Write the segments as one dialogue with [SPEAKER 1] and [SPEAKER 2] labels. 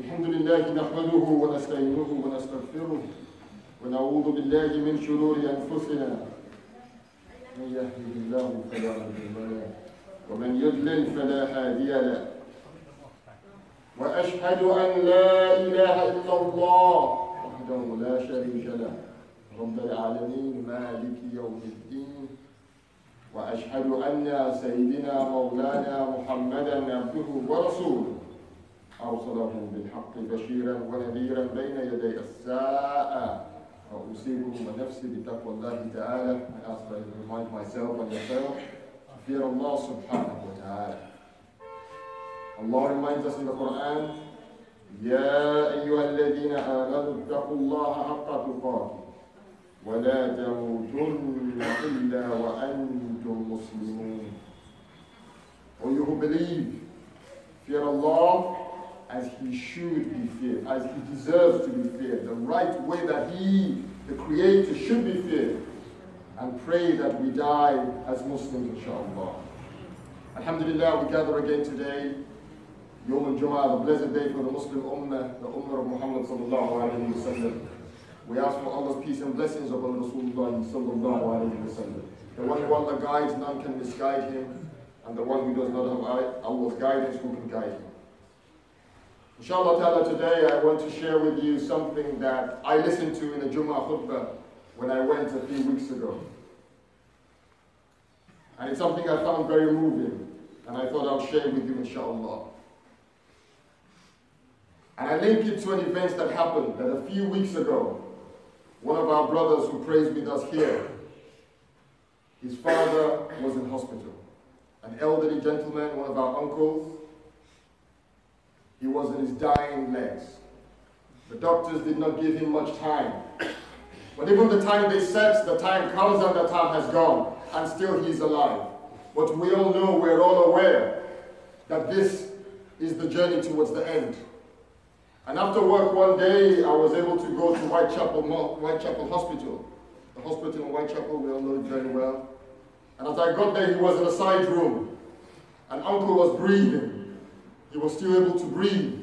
[SPEAKER 1] الحمد لله نحمده ونستعينه ونستغفره ونعوذ بالله من شرور أنفسنا. من يهده الله فلا مضل له ومن يضلل فلا هادي له. وأشهد أن لا إله إلا الله وحده لا شريك له. رب العالمين مالك يوم الدين. وأشهد أن سيدنا مولانا محمدا عبده ورسوله. أرسله بالحق بشيرا ونذيرا بين يدي الساعة. وأوصيكم ونفسي بتقوى الله تعالى. I ask that I remind myself and yourself. To fear Allah subhanahu wa ta'ala. Allah reminds us in the Quran يا أيها الذين آمنوا اتقوا الله حق تقاته ولا تموتن إلا وأنتم مسلمون. O you who believe, fear Allah. As he should be feared, as he deserves to be feared, the right way that he, the Creator, should be feared. And pray that we die as Muslims, inshallah. Alhamdulillah, we gather again today, Yom al-Jum'ah, the blessed day for the Muslim Ummah, the Ummah of Muhammad sallallahu alayhi wa sallam. We ask for Allah's peace and blessings upon Rasulullah sallallahu alayhi wa sallam. The one who Allah guides, none can misguide him. And the one who does not have Allah's guidance, who can guide him? Inshallah ta'ala today I want to share with you something that I listened to in a Jummah khutbah when I went a few weeks ago. And it's something I found very moving and I thought I'll share with you inshallah. And I link it to an event that happened that a few weeks ago, one of our brothers who prays with us here, his father was in hospital. An elderly gentleman, one of our uncles, he was in his dying legs. The doctors did not give him much time. But even the time they set, the time comes and the time has gone, and still he's alive. But we all know, we're all aware that this is the journey towards the end. And after work one day, I was able to go to Whitechapel, Whitechapel Hospital. The hospital in Whitechapel, we all know it very well. And as I got there, he was in a side room. And uncle was breathing. He was still able to breathe.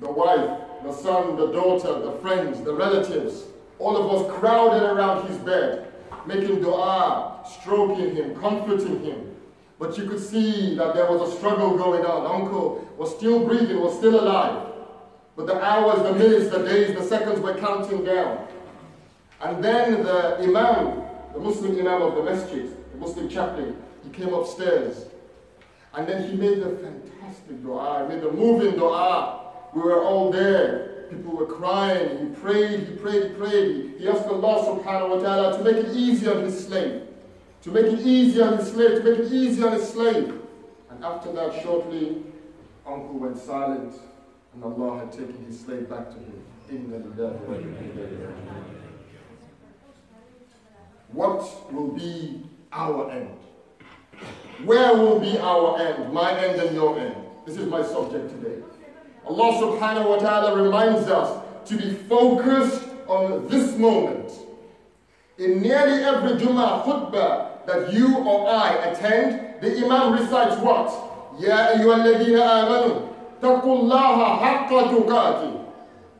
[SPEAKER 1] The wife, the son, the daughter, the friends, the relatives, all of us crowded around his bed, making dua, stroking him, comforting him. But you could see that there was a struggle going on. Uncle was still breathing, was still alive. But the hours, the minutes, the days, the seconds were counting down. And then the Imam, the Muslim Imam of the masjid, the Muslim chaplain, he came upstairs. And then he made a fantastic dua, he made a moving dua. We were all there. People were crying. He prayed, he prayed, he prayed. He asked Allah subhanahu wa ta'ala to make it easy on his slave. To make it easy on his slave, to make it easy on his slave. And after that, shortly, Uncle went silent, and Allah had taken his slave back to him. The. What will be our end? Where will be our end? My end and your end. This is my subject today. Allah subhanahu wa ta'ala reminds us to be focused on this moment. In nearly every Jummah khutbah that you or I attend, the Imam recites what? يا أيها الذين آمنوا اتقوا الله حق تقاته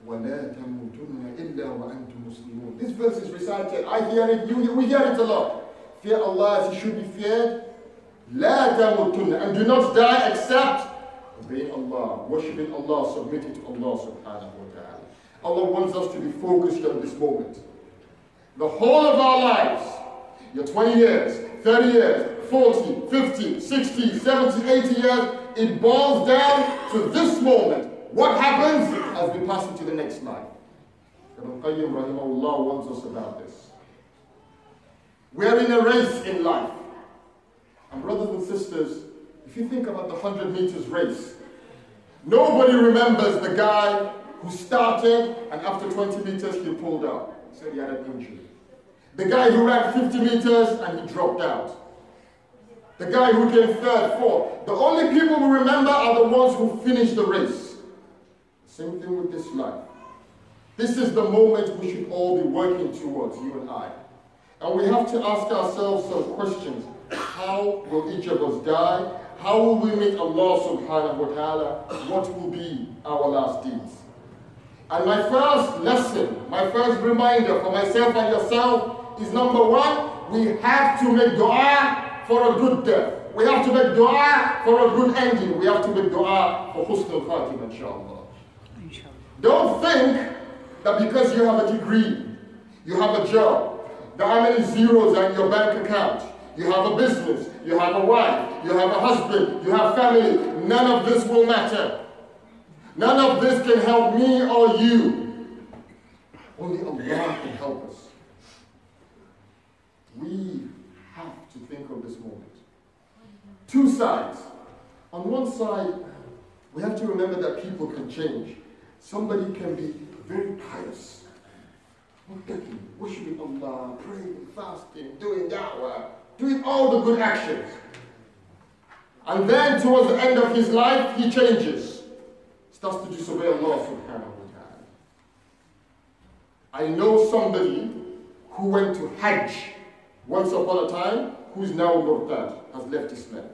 [SPEAKER 1] ولا تموتن إلا وأنتم مسلمون. This verse is recited. I hear it. You, we hear it a lot. Fear Allah as He should be feared. لا تموتن and do not die except obeying Allah, worshipping Allah, submitting to Allah subhanahu wa ta'ala. Allah wants us to be focused on this moment. The whole of our lives, your 20 years, 30 years, 40, 50, 60, 70, 80 years, it boils down to this moment. What happens as we pass into the next life? Ibn Qayyim rahimahullah warns us about this. We're in a race in life. And brothers and sisters, if you think about the 100 meters race, Nobody remembers the guy who started and after 20 meters he pulled out. He said he had an injury. The guy who ran 50 meters and he dropped out. The guy who came third, fourth. The only people we remember are the ones who finished the race. Same thing with this life. This is the moment we should all be working towards, you and I. And we have to ask ourselves some questions. How will each of us die? How will we meet Allah subhanahu wa ta'ala? What will be our last deeds? And my first lesson, my first reminder for myself and yourself is number one, we have to make dua for a good death. We have to make dua for a good ending. We have to make dua for husnul khatim, inshallah. Don't think that because you have a degree, you have a job, there are many zeros in your bank account, you have a business, you have a wife, you have a husband, you have family, none of this will matter. None of this can help me or you. Only Allah can help us. We have to think of this moment. Two sides. On one side, we have to remember that people can change. Somebody can be very pious, worshiping Allah, praying, fasting, doing da'wah, doing all the good actions. And then towards the end of his life, he changes, starts to disobey Allah subhanahu wa ta'ala. I know somebody who went to Hajj once upon a time, who's now murtad, has left Islam.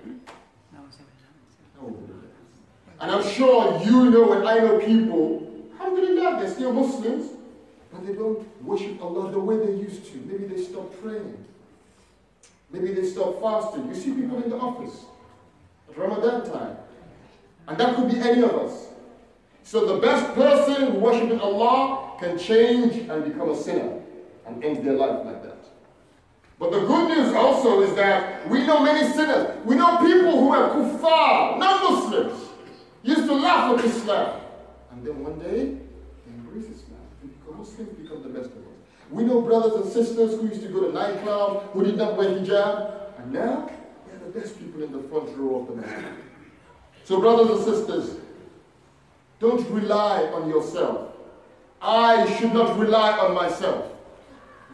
[SPEAKER 1] And I'm sure you know and I know people, alhamdulillah, they're still Muslims, but they don't worship Allah the way they used to. Maybe they stopped praying. Maybe they stop fasting. You see people in the office at Ramadan time. And that could be any of us. So the best person worshiping Allah can change and become a sinner and end their life like that. But the good news also is that we know many sinners. We know people who are kuffar, non-Muslims, used to laugh at Islam. And then one day, they embrace Islam. and become Muslims, become the best of. We know brothers and sisters who used to go to nightclubs, who did not wear hijab, and now they're the best people in the front row of the mosque. So brothers and sisters, don't rely on yourself. I should not rely on myself.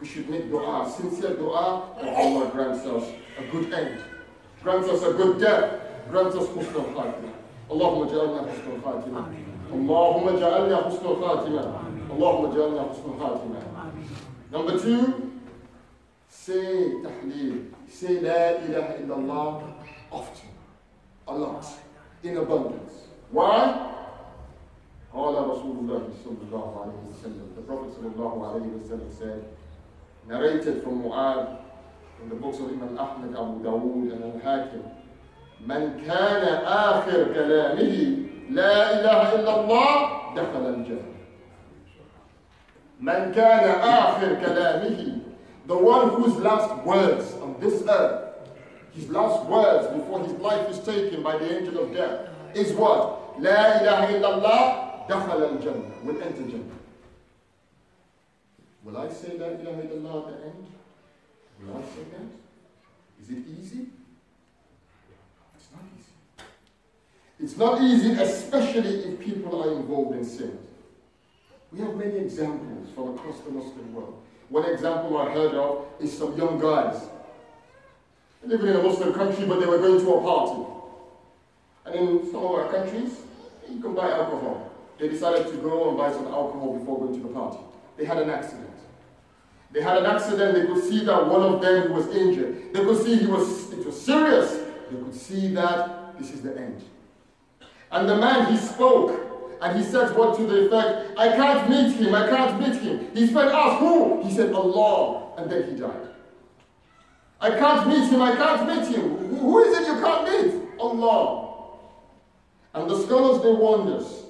[SPEAKER 1] We should make dua, sincere dua, and Allah grants us a good end, grants us a good death, grants us husnul khatimah. اللهم اجعلنا حسن الخاتمة اللهم اجعلنا حسن الخاتمة اللهم اجعلنا حسن الخاتمة Number two, say tahleel. Say la ilaha illallah often, a lot, in abundance. Why? قال رسول الله صلى الله عليه وسلم. The Prophet صلى الله عليه وسلم said, narrated from Mu'ad in the books of Imam Ahmad, Abu Dawood, and Al-Hakim, من كان آخر كلامه لا إله إلا الله دخل الجنة. Man kana akhir kalamihi. The one whose last words on this earth, his last words before his life is taken by the angel of death, is what? La ilaha illallah, الله. al jannah, will enter jannah. Will I say La ilaha illallah at the end? Will I say that? Is it easy? It's not easy. It's not easy, especially if people are involved in sin we have many examples from across the Muslim world. One example I heard of is some young guys living in a Muslim country, but they were going to a party. And in some of our countries, you can buy alcohol. They decided to go and buy some alcohol before going to the party. They had an accident. They had an accident. They could see that one of them was injured. They could see he was it was serious. They could see that this is the end. And the man he spoke and he said what to the effect, I can't meet him, I can't meet him. His friend asked, who? He said, Allah. And then he died. I can't meet him, I can't meet him. Who is it you can't meet? Allah. And the scholars, they warned us.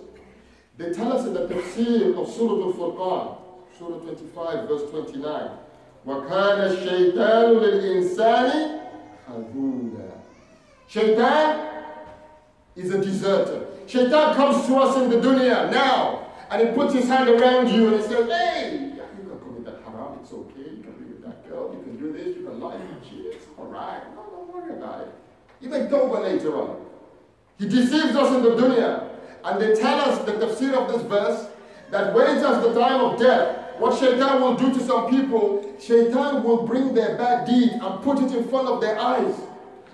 [SPEAKER 1] They tell us in the tafsir of Surah Al-Furqan, Surah 25, verse 29, وَكَانَ الشَّيْطَانُ لِلْإِنسَانِ خَذُولًا Shaitan is a deserter. Shaitan comes to us in the dunya now, and he puts his hand around you and he says, hey, you can commit that haram, it's okay, you can be with that girl, you can do this, you can lie, you cheat, it's alright, no, don't worry about it. You make tawbah later on. He deceives us in the dunya. And they tell us the tafsir of this verse that when it's the time of death, what shaitan will do to some people, shaitan will bring their bad deed and put it in front of their eyes.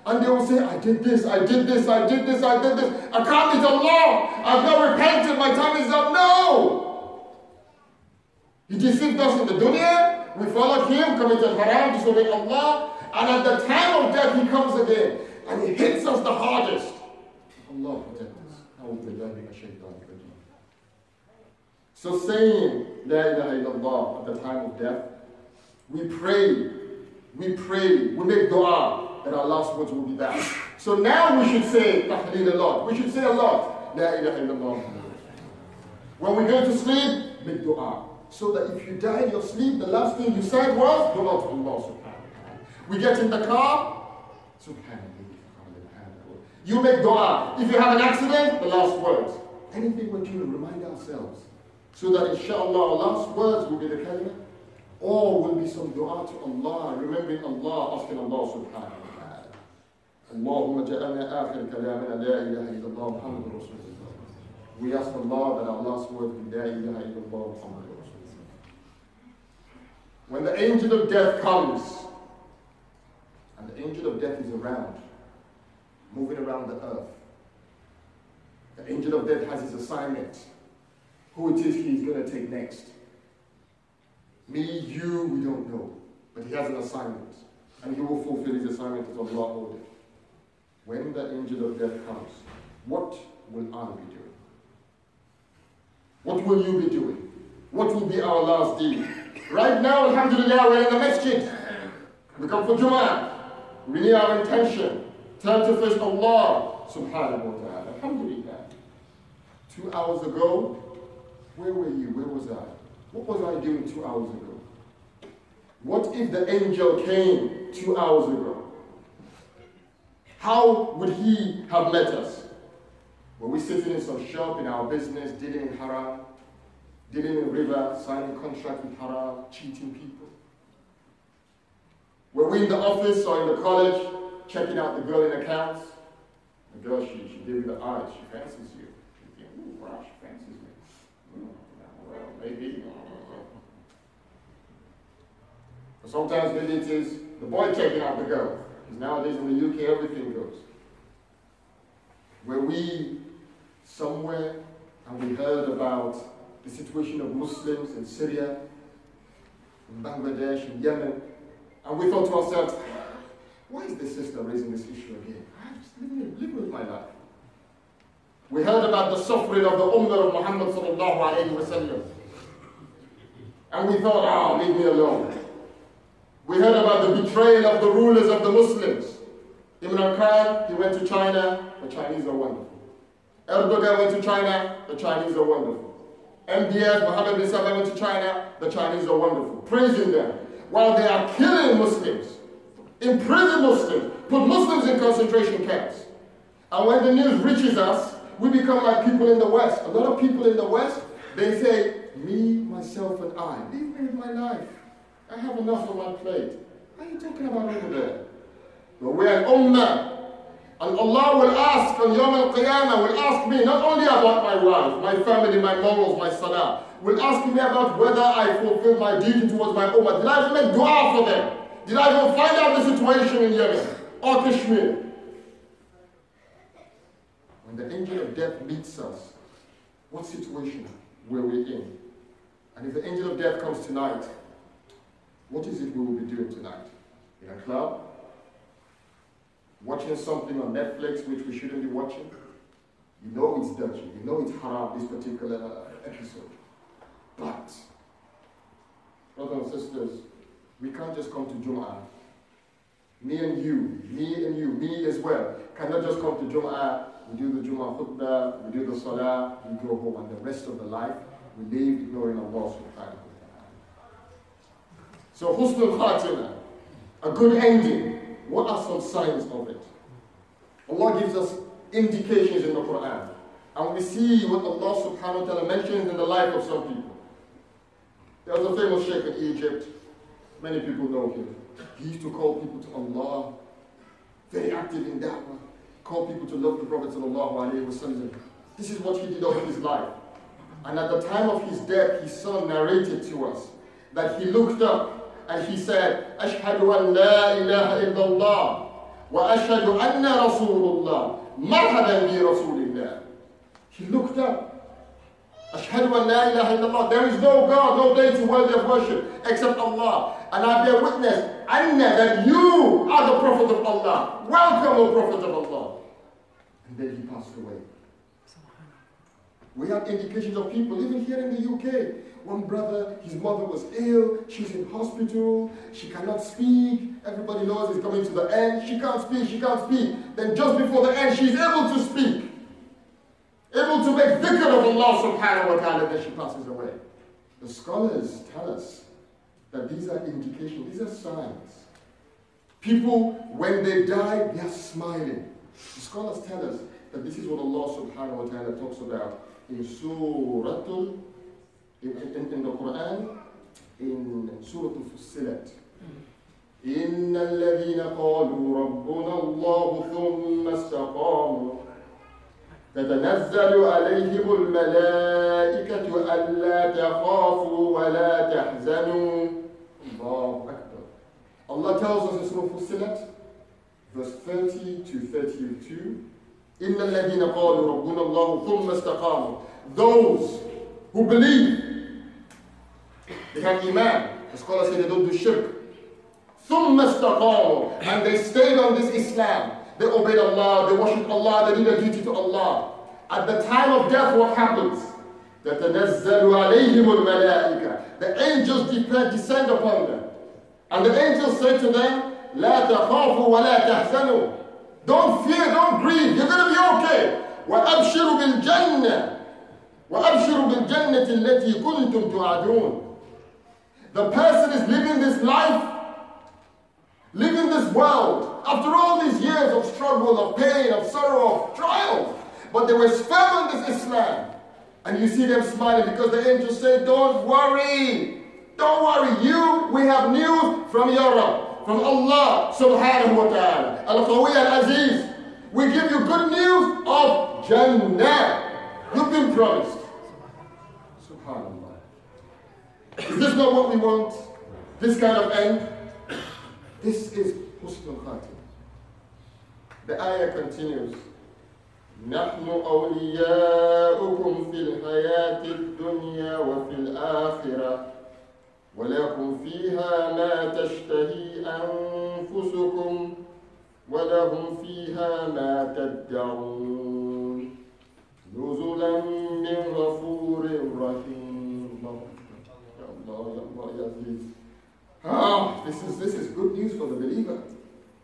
[SPEAKER 1] And they will say, I did this, I did this, I did this, I did this. I can't be Allah. I've not repented, my time is up. No! He deceived us in the dunya, we followed him, committed haram, disobeyed Allah, and at the time of death he comes again. And he hits us the hardest. Allah protect us. So saying La ilaha illallah at the time of death, we pray, we pray, we make dua that our last words will be that. So now we should say tahleel a lot. We should say a lot. La ilaha illallah. When we go to sleep, make dua. So that if you die in your sleep, the last thing you said was dua to Allah subhanahu We get in the car, subhanallah. You make dua. If you have an accident, the last words. Anything we're doing, remind ourselves. So that inshallah our last words will be the kalima or will be some dua to Allah, remembering Allah, asking Allah subhanahu wa ta'ala. اللهم جعلنا آخر كلامنا لا إله إلا الله محمد رسول الله. We ask Allah that our last word be لا إله إلا الله محمد رسول الله. When the angel of death comes, and the angel of death is around, moving around the earth, the angel of death has his assignment who it is he's going to take next. Me, you, we don't know. But he has an assignment. And he will fulfill his assignment as Allah ordered. When the angel of death comes, what will I be doing? What will you be doing? What will be our last deed? Right now, Alhamdulillah, we're in the masjid. We come for Jum'ah. Renew our intention. Turn to face Allah subhanahu wa ta'ala. Alhamdulillah. Two hours ago, where were you? Where was I? What was I doing two hours ago? What if the angel came two hours ago? How would he have met us? Were we sitting in some shop in our business, dealing in haram, dealing in riba, signing contracts with haram, cheating people? Were we in the office or in the college, checking out the girl in accounts? The girl, she, she gave you the eye, she fancies you. You think, ooh, wow, she fancies me. Hmm, well, maybe. But sometimes it is the boy checking out the girl. Because nowadays in the UK, everything goes. Where we somewhere and we heard about the situation of Muslims in Syria, in Bangladesh, in Yemen, and we thought to ourselves, why is this sister raising this issue again? I'm just living, with my life. We heard about the suffering of the Ummah of Muhammad. And we thought, oh, leave me alone. We heard about the betrayal of the rulers of the Muslims. Imran Khan, he went to China, the Chinese are wonderful. Erdogan went to China, the Chinese are wonderful. MBS, Mohammed bin Salman went to China, the Chinese are wonderful. Praising them. While they are killing Muslims, imprison Muslims, put Muslims in concentration camps. And when the news reaches us, we become like people in the West. A lot of people in the West, they say, me, myself, and I. Leave me with my life. I have enough on my plate. What are you talking about over there? But we're an ummah. And Allah will ask on Yom Al Qiyamah, will ask me not only about my wife, my family, my morals, my salah, will ask me about whether I fulfill my duty towards my ummah. Did I make dua for them? Did I even find out the situation in Yemen or Kashmir? When the angel of death meets us, what situation were we in? And if the angel of death comes tonight, what is it we will be doing tonight? In a club? Watching something on Netflix which we shouldn't be watching? You know it's dirty. You know it's haram, this particular uh, episode. But, brothers and sisters, we can't just come to Jum'ah. Me and you, me and you, me as well, cannot just come to Jum'ah we do the Jummah khutbah, we do the salah, we go home, and the rest of the life we live ignoring Allah subhanahu. So husnul khatimah, a good ending, what are some signs of it? Allah gives us indications in the Quran. And we see what Allah subhanahu wa ta'ala mentions in the life of some people. There was a famous sheikh in Egypt. Many people know him. He used to call people to Allah, very active in da'wah call people to love the Prophet sallallahu alaihi wasallam. This is what he did over his life. And at the time of his death, his son narrated to us that he looked up said, أشهد أن لا إله إلا الله وأشهد أن رسول الله مرحبا برسول الله. Up. أشهد أن لا إله إلا الله. There is no God, no deity worthy of worship except Allah. And I bear witness, Anna, that you are the Prophet of Allah. Welcome, O Prophet of Allah. And then he passed away. We have indications of people, even here in the UK. One brother, his mother was ill, she's in hospital, she cannot speak, everybody knows it's coming to the end, she can't speak, she can't speak. Then just before the end, she's able to speak. Able to make dhikr of Allah subhanahu wa ta'ala, then she passes away. The scholars tell us that these are indications, these are signs. People, when they die, they are smiling. The scholars tell us that this is what Allah subhanahu wa ta'ala talks about Surah in, the Quran, in Surah Fussilat. إن الذين قالوا ربنا الله ثم استقاموا تتنزل عليهم الملائكة ألا تخافوا ولا تحزنوا الله أكبر Allah tells us in Surah Fussilat, verse 30 to 32, إن الذين قالوا ربنا الله ثم استقاموا Those who believe, they have iman. The scholars say they don't do shirk. ثم استقاموا And they stayed on this Islam. They obeyed Allah, they worship Allah, they did their duty to Allah. At the time of death, what happens? تتنزل عليهم الملائكة The angels descend upon them. And the angels say to them, لا تخافوا ولا تحزنوا Don't fear, don't grieve, you're بالجنة وأبشروا بالجنة التي كنتم توعدون The person is living this life, living this world, after all these years of struggle, of pain, of sorrow, of trials, but they were firm in this Islam. And you see them smiling because the angels say, Don't worry, don't worry, you, we have news from Europe, from Allah subhanahu wa ta'ala. Al-Qawi al-Aziz. We give you good news of Jannah. You've been promised. Subhanallah. Is this not what we want? This kind of end? This is Husnul Khatim. The ayah continues. نحن أولياؤكم في الحياة الدنيا وفي الآخرة ولكم فيها ما تشتهي أنفسكم ولهم فيها ما تدعون نزلا من غفور رحيم يا الله يا الله يا عزيز Ah, this is this is good news for the believer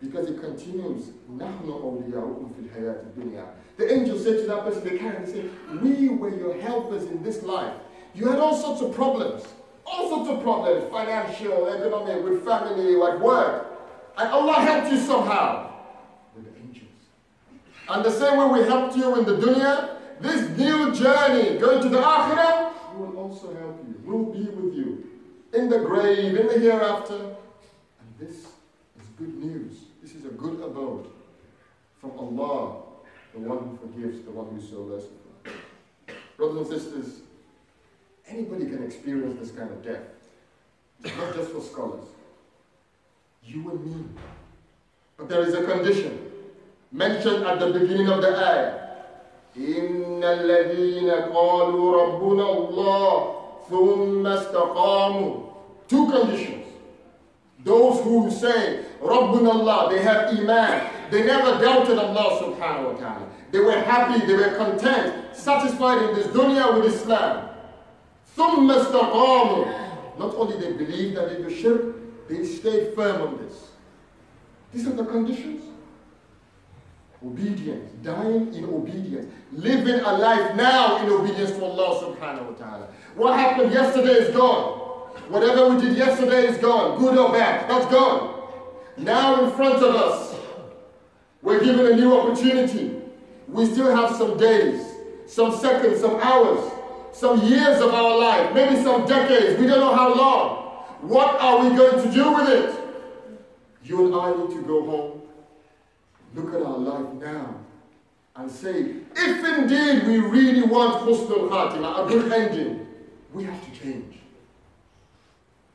[SPEAKER 1] because it continues. نحن أولياؤكم في الحياة الدنيا. The angel said to that person they carried, they said, We were your helpers in this life. You had all sorts of problems, all sorts of problems, financial, economic, with family, like work. And Allah helped you somehow with the angels. And the same way we helped you in the dunya, this new journey going to the akhirah, we will also help you. We'll be with you in the grave, in the hereafter. And this is good news. This is a good abode from Allah, the one who forgives, the one who so merciful. Brothers and sisters, anybody can experience this kind of death. It's not just for scholars. You and me. But there is a condition mentioned at the beginning of the ayah. إن الذين قالوا ربنا الله ثم استقاموا Two conditions. Those who say ربنا Allah, they have iman. They never doubted Allah subhanahu wa ta'ala. They were happy, they were content, satisfied in this dunya with Islam. ثم استقاموا Not only they believed that they do shirk, they stayed firm on this. These are the conditions. Obedience, dying in obedience, living a life now in obedience to Allah subhanahu wa ta'ala. What happened yesterday is gone. Whatever we did yesterday is gone, good or bad, that's gone. Now in front of us, we're given a new opportunity. We still have some days, some seconds, some hours, some years of our life, maybe some decades, we don't know how long. What are we going to do with it? You and I need to go home Look at our life now and say, if indeed we really want husnul khatimah, a good ending, we have to change.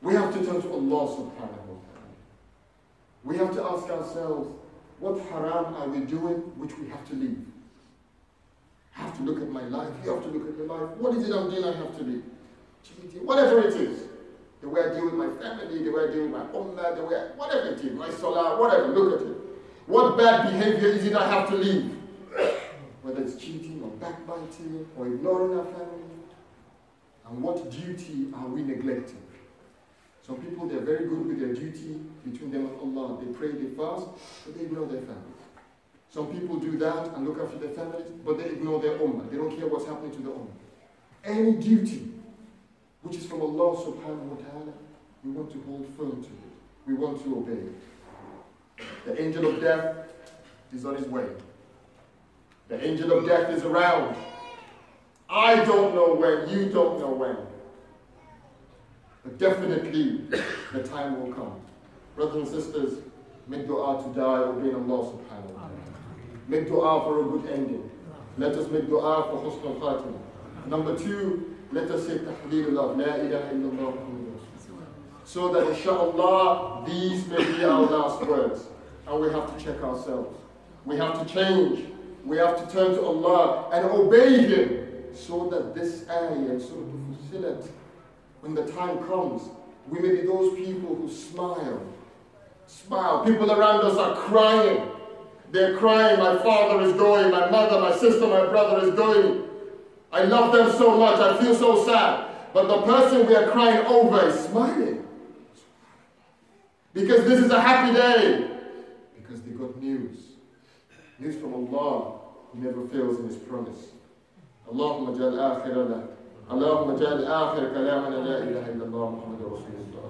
[SPEAKER 1] We have to turn to Allah subhanahu wa ta'ala. We have to ask ourselves, what haram are we doing which we have to leave? I have to look at my life. You have to look at your life. What is it I'm doing I have to leave? Whatever it is. The way I deal with my family, the way I deal with my ummah, the way I, whatever it is, my salah, whatever, look at it. What bad behavior is it I have to leave? Whether it's cheating or backbiting or ignoring our family. And what duty are we neglecting? Some people, they're very good with their duty between them and Allah. They pray, they fast, but they ignore their families. Some people do that and look after their families, but they ignore their ummah. They don't care what's happening to the ummah. Any duty which is from Allah subhanahu wa ta'ala, we want to hold firm to it. We want to obey it. The angel of death is on his way. The angel of death is around. I don't know when, you don't know when. But definitely the time will come. Brothers and sisters, make dua to die obeying Allah subhanahu wa ta'ala. Make dua for a good ending. Let us make dua for husn al-khatimah. Number two, let us say tahleel La ilaha illallah So that inshallah, these may be our last words. And we have to check ourselves. We have to change. We have to turn to Allah and obey Him so that this ayah and Surah Fussilat when the time comes, we may be those people who smile. Smile. People around us are crying. They're crying, my father is going, my mother, my sister, my brother is going. I love them so much, I feel so sad. But the person we are crying over is smiling. Because this is a happy day Because they got news. News from Allah, who never fails in his promise. Allahumma jal akhirana اللهم اجعل آخر كلامنا لا إله إلا الله محمد رسول الله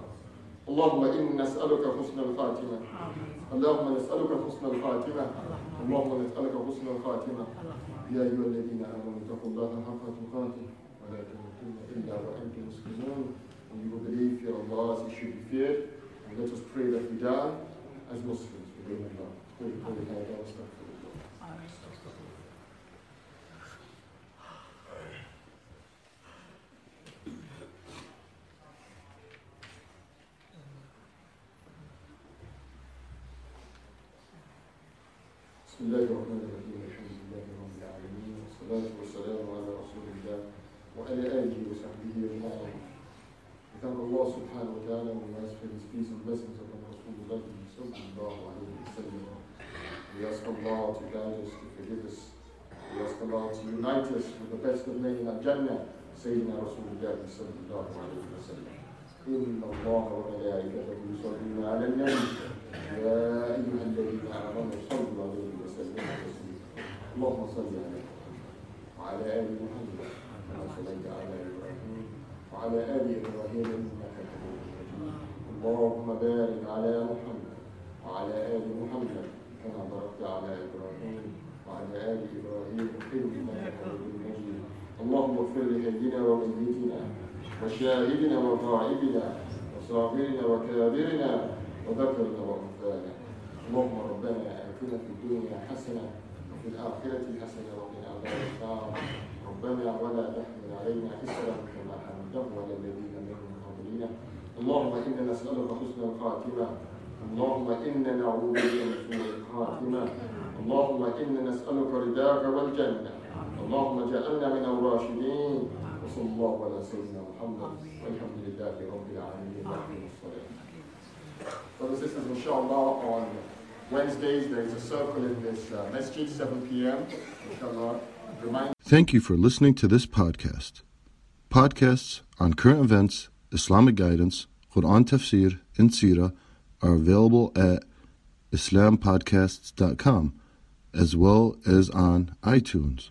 [SPEAKER 1] اللهم إنا نسألك حسن الخاتمة اللهم نسألك حسن الخاتمة اللهم نسألك حسن الخاتمة يا أيها الذين آمنوا اتقوا الله حق تقاته ولا تموتن إلا وأنتم مسلمون and you will believe fear Allah as He should be feared and let us pray that we die as Muslims. We Allah. よりこうい Al-Jannah, Sayyidina Rasulullah sallallahu alayhi wa sallam. إن الله وملائكته يصلون على النبي. يا أيها الذين آمنوا صلوا عليه وسلموا تسليما. اللهم صل على وعلى آل محمد كما صليت على إبراهيم وعلى آل إبراهيم إنك حميد اللهم بارك على محمد وعلى آل محمد كما باركت على إبراهيم وعلى آل إبراهيم إنك حميد اللهم اغفر لحينا وميتنا وشاهدنا وغائبنا وصاغرنا وكابرنا وذكرنا وأنثانا اللهم ربنا آتنا في الدنيا حسنة وفي الآخرة حسنة وقنا عذاب النار. ربنا ولا تحمل علينا إسرا كما حملته على الذين من قبلنا. اللهم إنا نسألك حسن الخاتمة. اللهم إنا نعوذ بك من سوء الخاتمة. اللهم إنا نسألك رضاك والجنة. اللهم اجعلنا من الراشدين وصلى الله على سيدنا محمد والحمد لله رب العالمين الصلاة Brothers and sisters, inshallah, on Wednesdays there is a circle in this uh, masjid, 7 p.m. Inshallah. Remind
[SPEAKER 2] Thank you for listening to this podcast. Podcasts on current events, Islamic guidance, Quran tafsir, and Sirah are available at islampodcasts.com as well as on iTunes.